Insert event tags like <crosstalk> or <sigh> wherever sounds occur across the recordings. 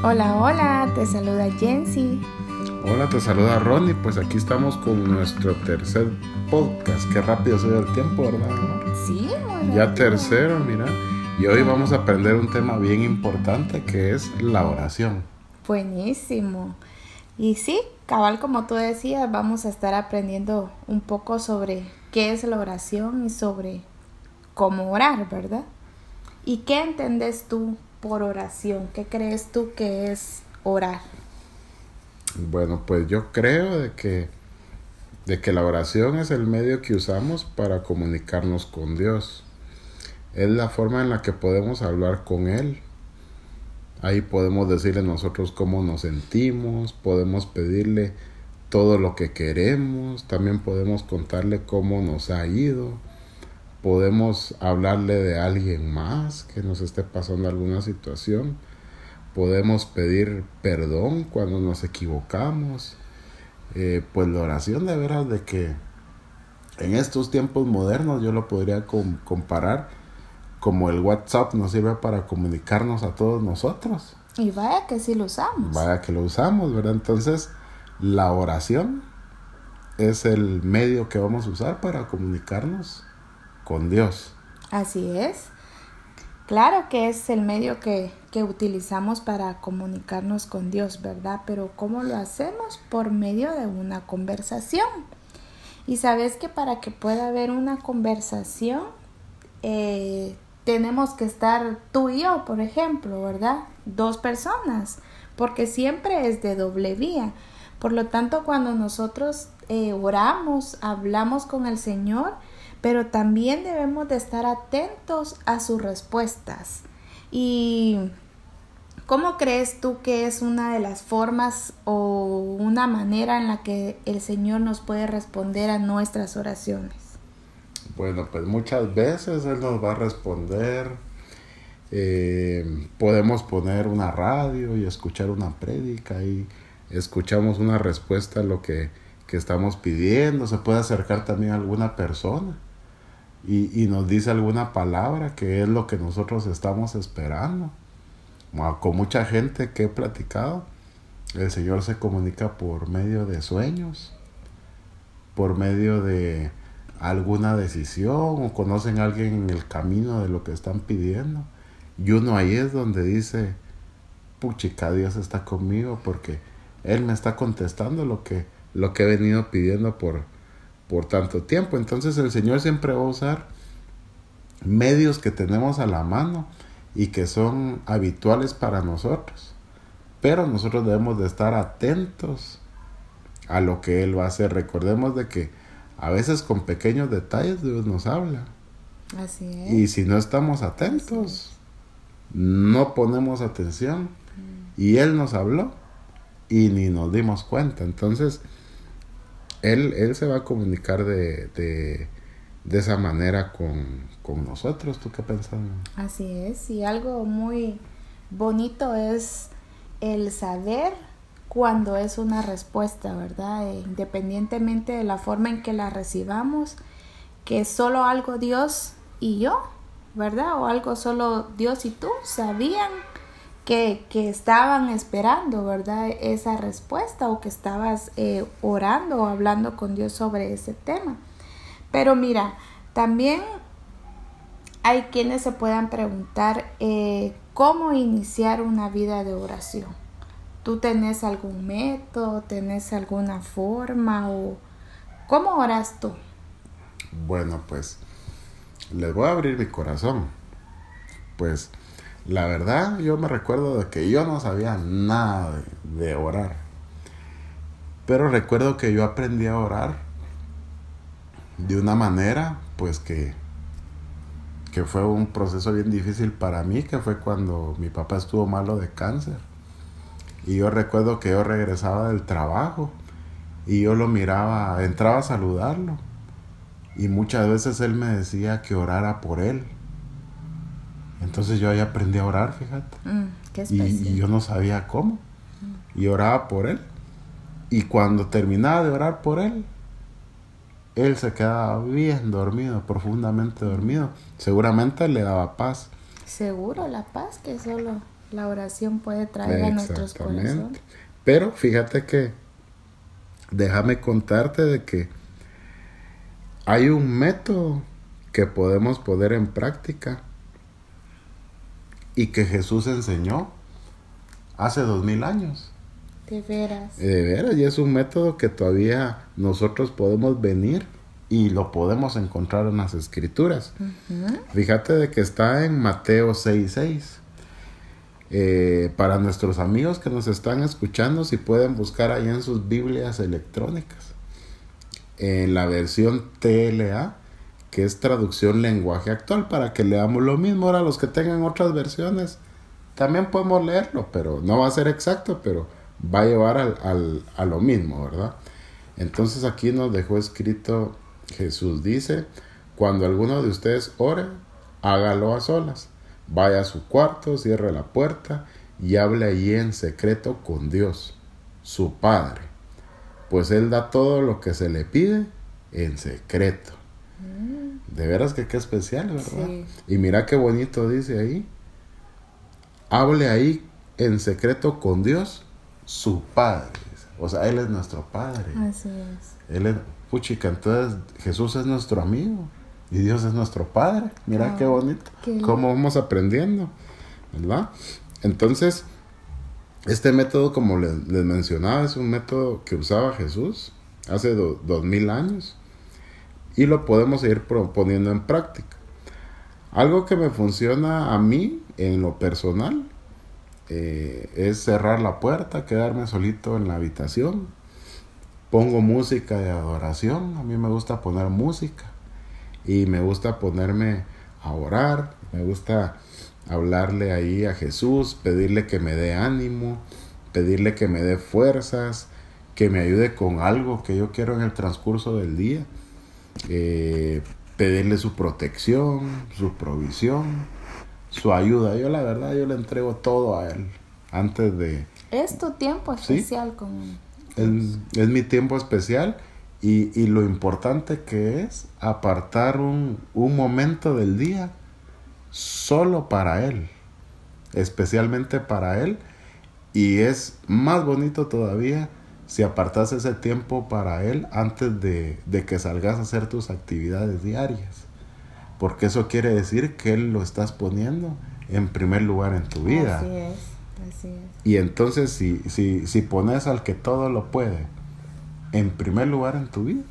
Hola, hola, te saluda Jensi. Hola, te saluda Ronnie. Pues aquí estamos con nuestro tercer podcast. Qué rápido se ve el tiempo, ¿verdad? Sí, muy Ya tercero, mira. Y hoy vamos a aprender un tema bien importante que es la oración. Buenísimo. Y sí, cabal, como tú decías, vamos a estar aprendiendo un poco sobre qué es la oración y sobre cómo orar, ¿verdad? ¿Y qué entendés tú por oración? ¿Qué crees tú que es orar? Bueno, pues yo creo de que, de que la oración es el medio que usamos para comunicarnos con Dios. Es la forma en la que podemos hablar con Él. Ahí podemos decirle nosotros cómo nos sentimos, podemos pedirle todo lo que queremos, también podemos contarle cómo nos ha ido, podemos hablarle de alguien más que nos esté pasando alguna situación, podemos pedir perdón cuando nos equivocamos. Eh, pues la oración de veras de que en estos tiempos modernos yo lo podría com- comparar como el WhatsApp nos sirve para comunicarnos a todos nosotros. Y vaya que sí lo usamos. Vaya que lo usamos, ¿verdad? Entonces, la oración es el medio que vamos a usar para comunicarnos con Dios. Así es. Claro que es el medio que, que utilizamos para comunicarnos con Dios, ¿verdad? Pero ¿cómo lo hacemos? Por medio de una conversación. Y sabes que para que pueda haber una conversación, eh, tenemos que estar tú y yo, por ejemplo, ¿verdad? Dos personas, porque siempre es de doble vía. Por lo tanto, cuando nosotros eh, oramos, hablamos con el Señor, pero también debemos de estar atentos a sus respuestas. ¿Y cómo crees tú que es una de las formas o una manera en la que el Señor nos puede responder a nuestras oraciones? Bueno, pues muchas veces Él nos va a responder. Eh, podemos poner una radio y escuchar una prédica y escuchamos una respuesta a lo que, que estamos pidiendo. Se puede acercar también a alguna persona y, nos dice alguna palabra que es lo que nosotros estamos esperando. Con mucha gente que he platicado, el Señor se comunica por medio de sueños, por medio de alguna decisión o conocen a alguien en el camino de lo que están pidiendo. Y uno ahí es donde dice, puchica, Dios está conmigo porque Él me está contestando lo que, lo que he venido pidiendo por, por tanto tiempo. Entonces el Señor siempre va a usar medios que tenemos a la mano y que son habituales para nosotros. Pero nosotros debemos de estar atentos a lo que Él va a hacer. Recordemos de que a veces con pequeños detalles Dios nos habla. Así es. Y si no estamos atentos, no ponemos atención. Y Él nos habló y ni nos dimos cuenta. Entonces, Él, él se va a comunicar de, de, de esa manera con, con nosotros. ¿Tú qué pensas? Así es, y algo muy bonito es el saber cuando es una respuesta, ¿verdad? E independientemente de la forma en que la recibamos, que solo algo Dios y yo, ¿verdad? O algo solo Dios y tú sabían que, estaban esperando, ¿verdad? Esa respuesta o que estabas eh, orando o hablando con Dios sobre ese tema. Pero mira, también hay quienes se puedan preguntar eh, cómo iniciar una vida de oración. ¿Tú tenés algún método, tenés alguna forma o cómo oras tú? Bueno, pues les voy a abrir mi corazón. Pues la verdad, yo me recuerdo de que yo no sabía nada de, orar. Pero recuerdo que yo aprendí a orar de una manera, pues que, que fue un proceso bien difícil para mí, que fue cuando mi papá estuvo malo de cáncer. Y yo recuerdo que yo regresaba del trabajo y yo lo miraba, entraba a saludarlo. Y muchas veces él me decía que orara por él. Entonces yo ahí aprendí a orar, fíjate. Mm, qué Y, y yo no sabía cómo. Y oraba por él. Y cuando terminaba de orar por él, él se quedaba bien dormido, profundamente dormido. Seguramente le daba paz. Seguro la paz que solo la oración puede traer a nuestros corazones. Pero fíjate que déjame contarte de que hay un método que podemos poner en práctica y que Jesús enseñó hace dos mil años. De veras. De veras, y es un método que todavía nosotros podemos venir y lo podemos encontrar en las escrituras. Fíjate de que está en Mateo 6.6. Eh, para nuestros amigos que nos están escuchando, si pueden buscar ahí en sus Biblias electrónicas, en la versión TLA, que es traducción lenguaje actual, para que leamos lo mismo. Ahora los que tengan otras versiones, también podemos leerlo, pero no va a ser exacto, pero va a llevar al, a lo mismo, ¿verdad? Entonces aquí nos dejó escrito Jesús dice, cuando alguno de ustedes ore, hágalo a solas. Vaya a su cuarto, cierre la puerta y hable allí en secreto con Dios, su Padre, pues Él da todo lo que se le pide en secreto. Mm. De veras que qué especial, ¿verdad? Y mira qué bonito dice ahí. Hable ahí en secreto con Dios, su Padre. O sea, Él es nuestro Padre. Así es. Él es, puchica, entonces Jesús es nuestro amigo y Dios es nuestro Padre. Mira qué bonito. Cómo vamos aprendiendo, ¿verdad? Entonces, este método, como les, mencionaba, es un método que usaba Jesús hace dos mil años y lo podemos ir poniendo en práctica. Algo que me funciona a mí en lo personal eh, es cerrar la puerta, quedarme solito en la habitación, pongo música de adoración, a mí me gusta poner música. Y me gusta ponerme a orar, me gusta hablarle ahí a Jesús, pedirle que me dé ánimo, pedirle que me dé fuerzas, que me ayude con algo que yo quiero en el transcurso del día, eh, pedirle su protección, su provisión, su ayuda. Yo la verdad, yo le entrego todo a Él antes de... Es tu tiempo especial con es, mi tiempo especial y, lo importante que es apartar un, momento del día solo para Él, especialmente para Él. Y es más bonito todavía si apartas ese tiempo para Él antes de, de, que salgas a hacer tus actividades diarias. Porque eso quiere decir que Él lo estás poniendo en primer lugar en tu vida. Así es. Y entonces si, si, si pones al que todo lo puede en primer lugar en tu vida,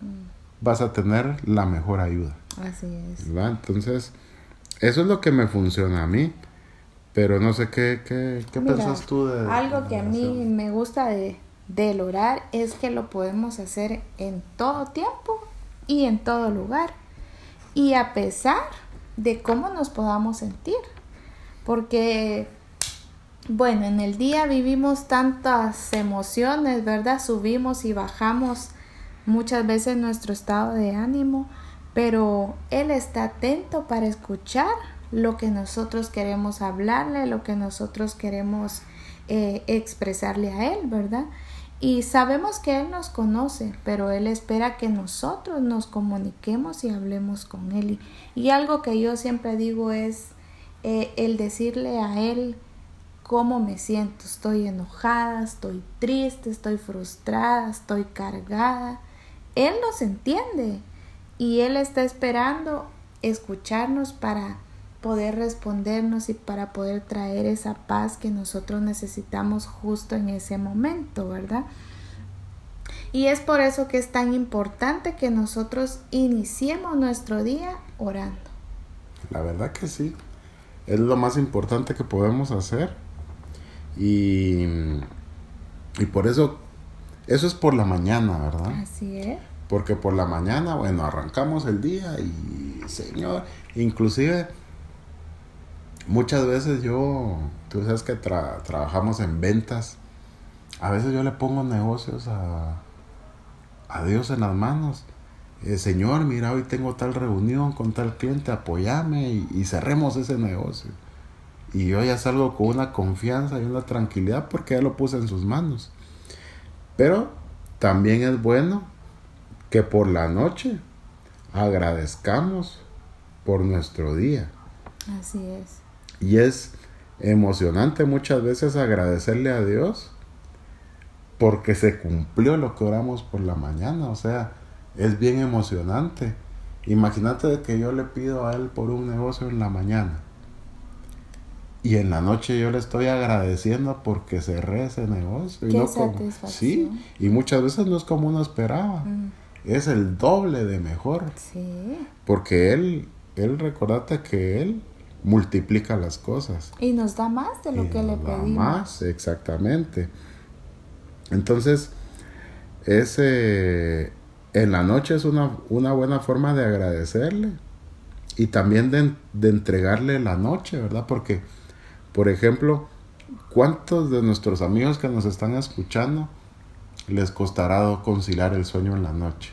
mm. vas a tener la mejor ayuda. Así es. Entonces, eso es lo que me funciona a mí. Pero no sé qué, qué, qué piensas tú de... Algo que a mí me gusta de, del orar es que lo podemos hacer en todo tiempo y en todo lugar. Y a pesar de cómo nos podamos sentir. Porque bueno, en el día vivimos tantas emociones, ¿verdad? Subimos y bajamos muchas veces nuestro estado de ánimo, pero Él está atento para escuchar lo que nosotros queremos hablarle, lo que nosotros queremos eh, expresarle a Él, ¿verdad? Y sabemos que Él nos conoce, pero Él espera que nosotros nos comuniquemos y hablemos con Él. Y, algo que yo siempre digo es eh, el decirle a Él, cómo me siento. Estoy enojada, estoy triste, estoy frustrada, estoy cargada. Él nos entiende y Él está esperando escucharnos para poder respondernos y para poder traer esa paz que nosotros necesitamos justo en ese momento, ¿verdad? Y es por eso que es tan importante que nosotros iniciemos nuestro día orando. La verdad que sí. Es lo más importante que podemos hacer y, y por eso, eso es por la mañana, ¿verdad? Así es. Porque por la mañana, bueno, arrancamos el día y, Señor, inclusive muchas veces yo, tú sabes que trabajamos en ventas, a veces yo le pongo negocios a, a Dios en las manos. Eh, señor, mira, hoy tengo tal reunión con tal cliente, apoyame y, y cerremos ese negocio. Y yo ya salgo con una confianza y una tranquilidad porque ya lo puse en sus manos. Pero también es bueno que por la noche agradezcamos por nuestro día. Así es. Y es emocionante muchas veces agradecerle a Dios porque se cumplió lo que oramos por la mañana. O sea, es bien emocionante. Imagínate que yo le pido a Él por un negocio en la mañana. Y en la noche yo le estoy agradeciendo porque cerré ese negocio. Qué no satisfacción. sí, y muchas veces no es como uno esperaba. Mm, Es el doble de mejor. sí. Porque Él, Él, recordate que Él multiplica las cosas. Y nos da más de lo Y que le da pedimos. Más, exactamente. Entonces, ese en la noche es una, una buena forma de agradecerle y también de, de entregarle la noche, ¿verdad? Porque, por ejemplo, ¿cuántos de nuestros amigos que nos están escuchando les costará conciliar el sueño en la noche?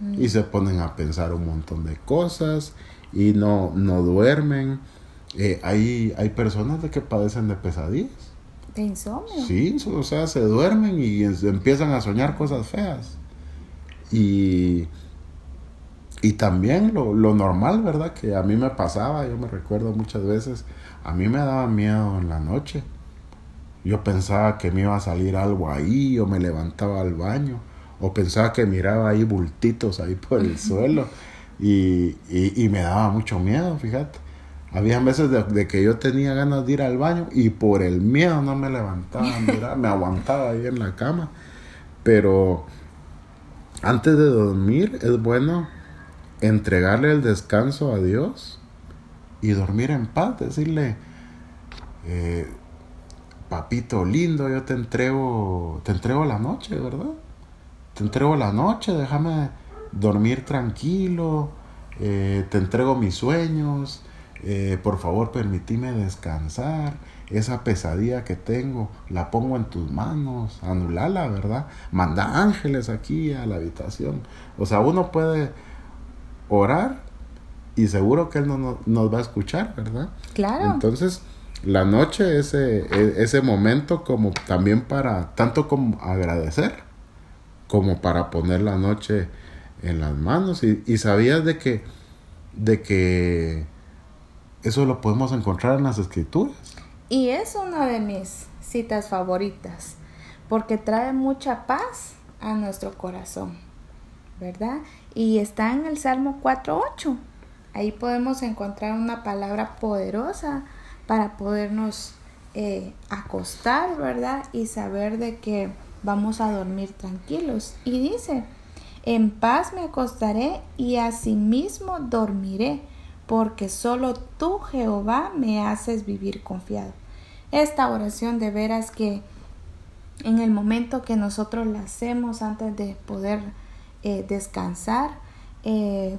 Mm. Y se ponen a pensar un montón de cosas y no, no duermen. Eh, hay, hay personas de que padecen de pesadillas. De insomnio. Sí, o sea, se duermen y es- empiezan a soñar cosas feas. Y, y también lo, lo normal, ¿verdad? Que a mí me pasaba, yo me recuerdo muchas veces, a mí me daba miedo en la noche. Yo pensaba que me iba a salir algo ahí, o me levantaba al baño, o pensaba que miraba ahí bultitos ahí por el <laughs> suelo, y, y, y me daba mucho miedo, fíjate. Había veces de, de que yo tenía ganas de ir al baño y por el miedo no me levantaba, <laughs> mira, me aguantaba ahí en la cama. Pero antes de dormir es bueno entregarle el descanso a Dios y dormir en paz, decirle, eh, papito lindo, yo te entrego, te entrego la noche, ¿verdad? Te entrego la noche, déjame dormir tranquilo, eh, te entrego mis sueños, eh, por favor permitime descansar, esa pesadilla que tengo, la pongo en tus manos, anulala, ¿verdad? Manda ángeles aquí a la habitación. O sea, uno puede orar y seguro que Él no, no- nos va a escuchar, ¿verdad? Claro. Entonces, la noche, ese, e- ese momento como también para, tanto como agradecer, como para poner la noche en las manos. Y, y sabías de que, de que eso lo podemos encontrar en las escrituras. Y es una de mis citas favoritas, porque trae mucha paz a nuestro corazón, ¿verdad? Y está en el Salmo 4.8. Ahí podemos encontrar una palabra poderosa para podernos eh, acostar, ¿verdad? Y saber de que vamos a dormir tranquilos. Y dice, en paz me acostaré y asimismo dormiré, porque solo tú, Jehová, me haces vivir confiado. Esta oración de veras que en el momento que nosotros la hacemos antes de poder eh, descansar, eh,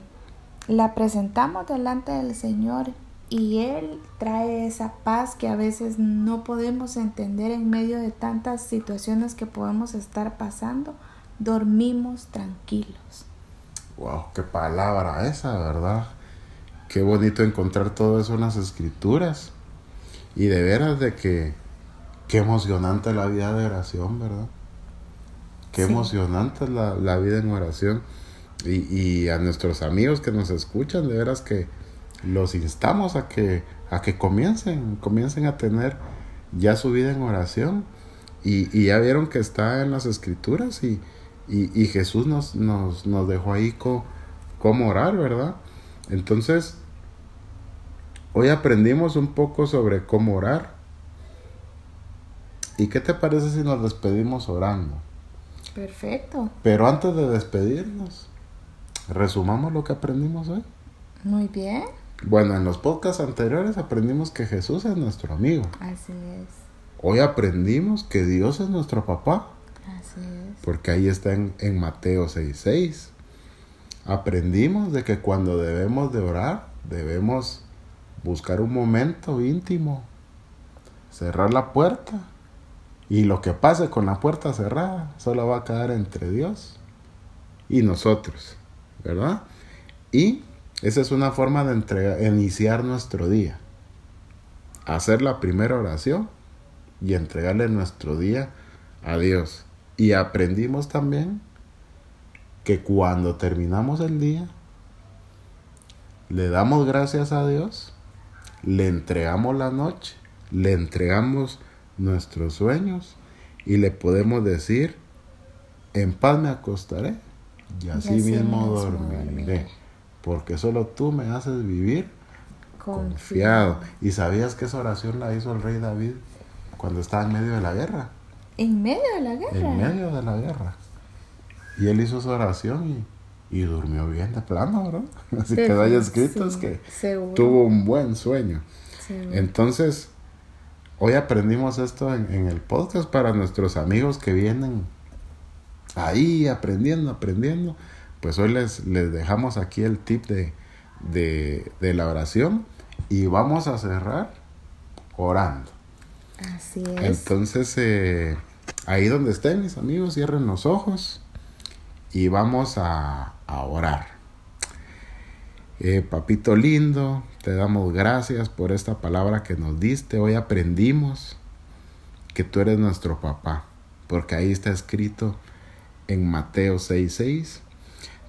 la presentamos delante del Señor y Él trae esa paz que a veces no podemos entender en medio de tantas situaciones que podemos estar pasando. Dormimos tranquilos. Wow, qué palabra esa, ¿verdad? Qué bonito encontrar todo eso en las escrituras. Y de veras de que qué emocionante la vida de oración, ¿verdad? Qué Sí. emocionante es la, la vida en oración. Y, y a nuestros amigos que nos escuchan, de veras que los instamos a que, a que comiencen, comiencen a tener ya su vida en oración. Y, y ya vieron que está en las escrituras y, y, y Jesús nos, nos, nos dejó ahí co- cómo orar, ¿verdad? Entonces, hoy aprendimos un poco sobre cómo orar. ¿Y qué te parece si nos despedimos orando? Perfecto. Pero antes de despedirnos, resumamos lo que aprendimos hoy. Muy bien. Bueno, en los podcasts anteriores aprendimos que Jesús es nuestro amigo. Así es. Hoy aprendimos que Dios es nuestro papá, Así es. porque ahí está en, en Mateo 6:6. Aprendimos de que cuando debemos de orar, debemos buscar un momento íntimo, cerrar la puerta y lo que pase con la puerta cerrada solo va a quedar entre Dios y nosotros, ¿verdad? Y esa es una forma de entregar, iniciar nuestro día. Hacer la primera oración y entregarle nuestro día a Dios. Y aprendimos también que cuando terminamos el día, le damos gracias a Dios, le entregamos la noche, le entregamos nuestros sueños y le podemos decir, en paz me acostaré y así, mismo, dormiré, porque solo tú me haces vivir confiado. ¿Y sabías que esa oración la hizo el rey David cuando estaba en medio de la guerra? ¿En medio de la guerra? En medio de la guerra. Y él hizo esa oración y, durmió bien de plano, ¿verdad? <laughs> Así que haya escrito es que tuvo un buen sueño. Entonces, hoy aprendimos esto en, el podcast para nuestros amigos que vienen ahí aprendiendo, aprendiendo. Pues hoy les, les dejamos aquí el tip de, de, la oración y vamos a cerrar orando. Así es. Entonces, eh, ahí donde estén mis amigos, cierren los ojos y vamos a, orar. Eh, papito lindo, te damos gracias por esta palabra que nos diste. Hoy aprendimos que tú eres nuestro papá, porque ahí está escrito en Mateo 6:6.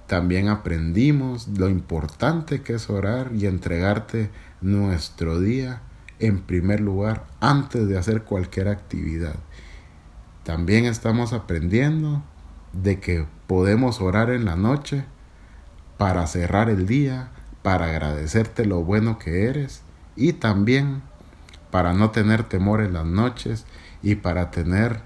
También aprendimos lo importante que es orar y entregarte nuestro día en primer lugar antes de hacer cualquier actividad. También estamos aprendiendo de que podemos orar en la noche para cerrar el día, para agradecerte lo bueno que eres y también para no tener temor en las noches y para tener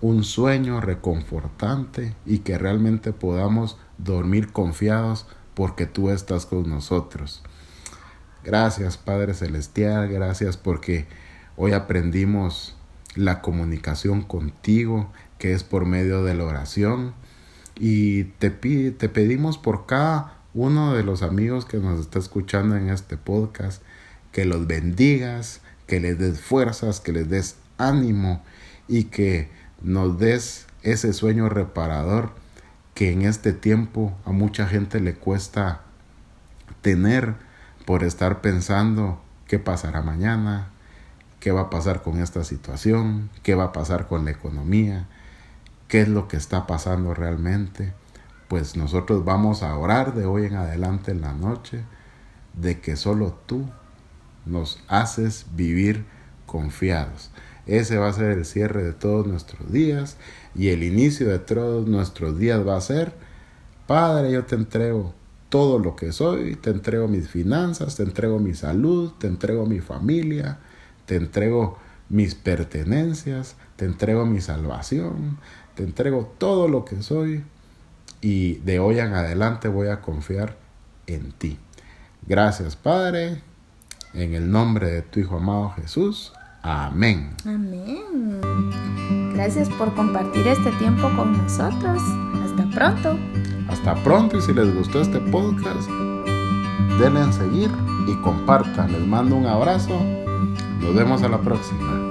un sueño reconfortante y que realmente podamos dormir confiados porque tú estás con nosotros. Gracias Padre Celestial, gracias porque hoy aprendimos la comunicación contigo, que es por medio de la oración. Y te, te pedimos por cada uno de los amigos que nos está escuchando en este podcast, que los bendigas, que les des fuerzas, que les des ánimo y que nos des ese sueño reparador que en este tiempo a mucha gente le cuesta tener por estar pensando qué pasará mañana, qué va a pasar con esta situación, qué va a pasar con la economía, qué es lo que está pasando realmente. Pues nosotros vamos a orar de hoy en adelante en la noche de que solo tú nos haces vivir confiados. Ese va a ser el cierre de todos nuestros días y el inicio de todos nuestros días va a ser, Padre, yo te entrego todo lo que soy, te entrego mis finanzas, te entrego mi salud, te entrego mi familia, te entrego mis pertenencias, te entrego mi salvación, te entrego todo lo que soy y de hoy en adelante voy a confiar en ti. Gracias Padre, en el nombre de tu Hijo amado Jesús. Amén. Amén. Gracias por compartir este tiempo con nosotros. Hasta pronto. Hasta pronto y si les gustó este podcast, denle en seguir y compartan. Les mando un abrazo nos vemos a la próxima.